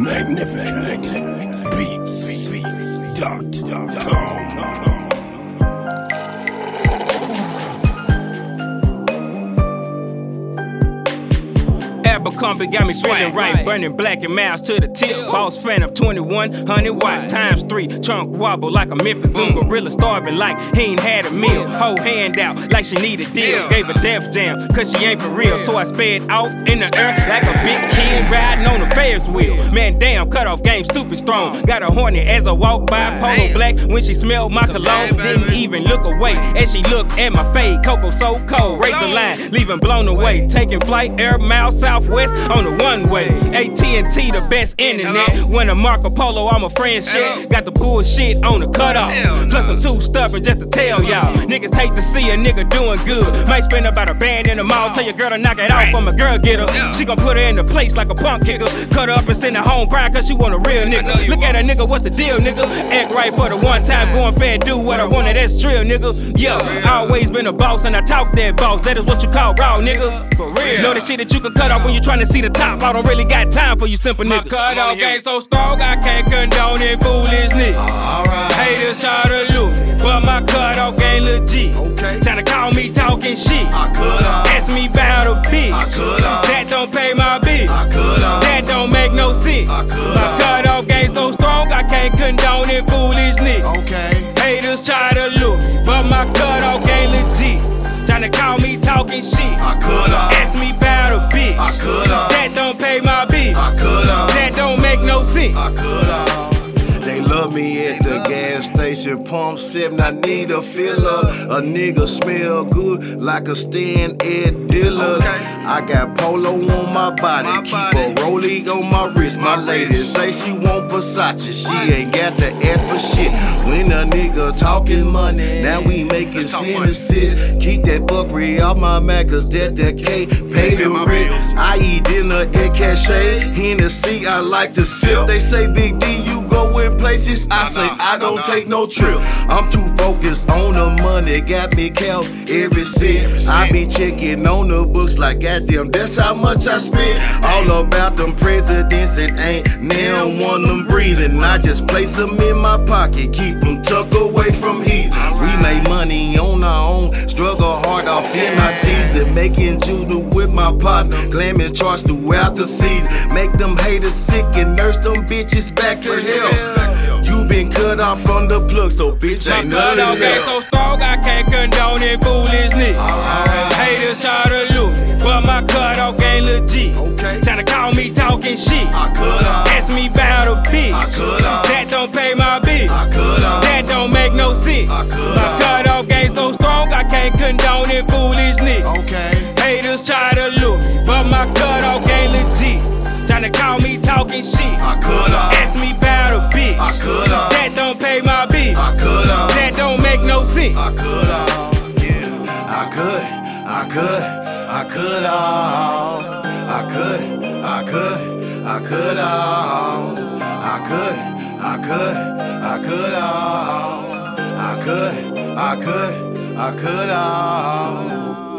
Magnificat Beats. Dot. com. Abercrombie got me feeling right, burning black and mouse to the tip. Boss of 2100 watts times three. Trunk wobble like a Memphis Zoom gorilla, starving like he ain't had a meal. Whole hand out like she need a deal. Gave a death jam, cause she ain't for real. So I sped off in the air like a big kid riding on a Ferris wheel. Man, damn, cut off game, stupid strong. Got a horny as I walk by, polo black when she smelled my cologne. Didn't even look away as she looked at my fade. Coco so cold, razor line, leaving blown away. Taking flight, air mile southwest on the one way. AT&T the best internet. When a Marco Polo, I'm a friend shit. Got the bullshit on the cutoff. Plus I'm too stubborn just to tell y'all. Niggas hate to see a nigga doing good. Might spend about a band in the mall. Tell your girl to knock it off from a girl getter. She gon' put her in the place like a punk kicker. Cut her up and send her home crying cause she want a real nigga. Look at a nigga, what's the deal, nigga? Act right for the one time, going fair, do what I wanted, that's drill, nigga. Yeah, I always been a boss and I talk that boss. That is what you call raw, nigga. For real. Know the shit that you can cut off when you trying to see the top. I don't really got time for you simple niggas. My cut off game so strong, I can't condone it, foolish niggas. Alright. Haters try to loot, but my cut off ain't legit. Okay. Tryna call me talking shit. I could have. Ask me about a bitch. I coulda. That don't pay my bill. I could have. That don't make no sense. I coulda. My cut off game so strong, I can't condone it, foolish niggas. Okay. Haters try to loot, but my cut off ain't legit. Tryna call me talking shit. I could have. Ask me about sense. I could have. They love me at the gas station, pump seven. I need a filler. A nigga smell good like a stand Ed Dillers. I got polo on my body, keep a rollie on my wrist. My lady say she want Versace, she ain't got to ask for shit. When a nigga talking money, now we making sentences. Keep that buckery off my Mac, cause that that K pay the rent. I eat dinner at Cache, Hennessy, I like to sip. They say Big D, you go in places. I say I don't take no trip. I'm too focused on the money, got me count every cent. I be checking on the books like goddamn, that's how much I spent. All about them presidents that ain't now one them breathing. I just place them in my pocket, keep them tucked away from heat. We make money on our own, struggle hard off in our season, making judo with partner, glamming charts throughout the season. Make them haters sick and nurse them bitches back to hell. You been cut off from the plug, so bitch ain't cut none off of that. so strong, I can't condone it, foolish niggas. Haters try to loot, but my cut off ain't legit. Okay. Tryna call me talking shit. I coulda, Ask me about a bitch. I coulda. That don't pay my bill. I coulda. That don't make no sense. I coulda. Can't condone it, foolish niggas. Okay. Haters try to loot, but my cut off ain't legit. Tryna call me talking shit. I coulda, Ask me about a bitch. I coulda. That don't pay my bill. I coulda. That don't make no sense. I could have, yeah. I could, I could, I could have. I could, I could, I could have. I could, I could, I could have. I could, I could, I could have.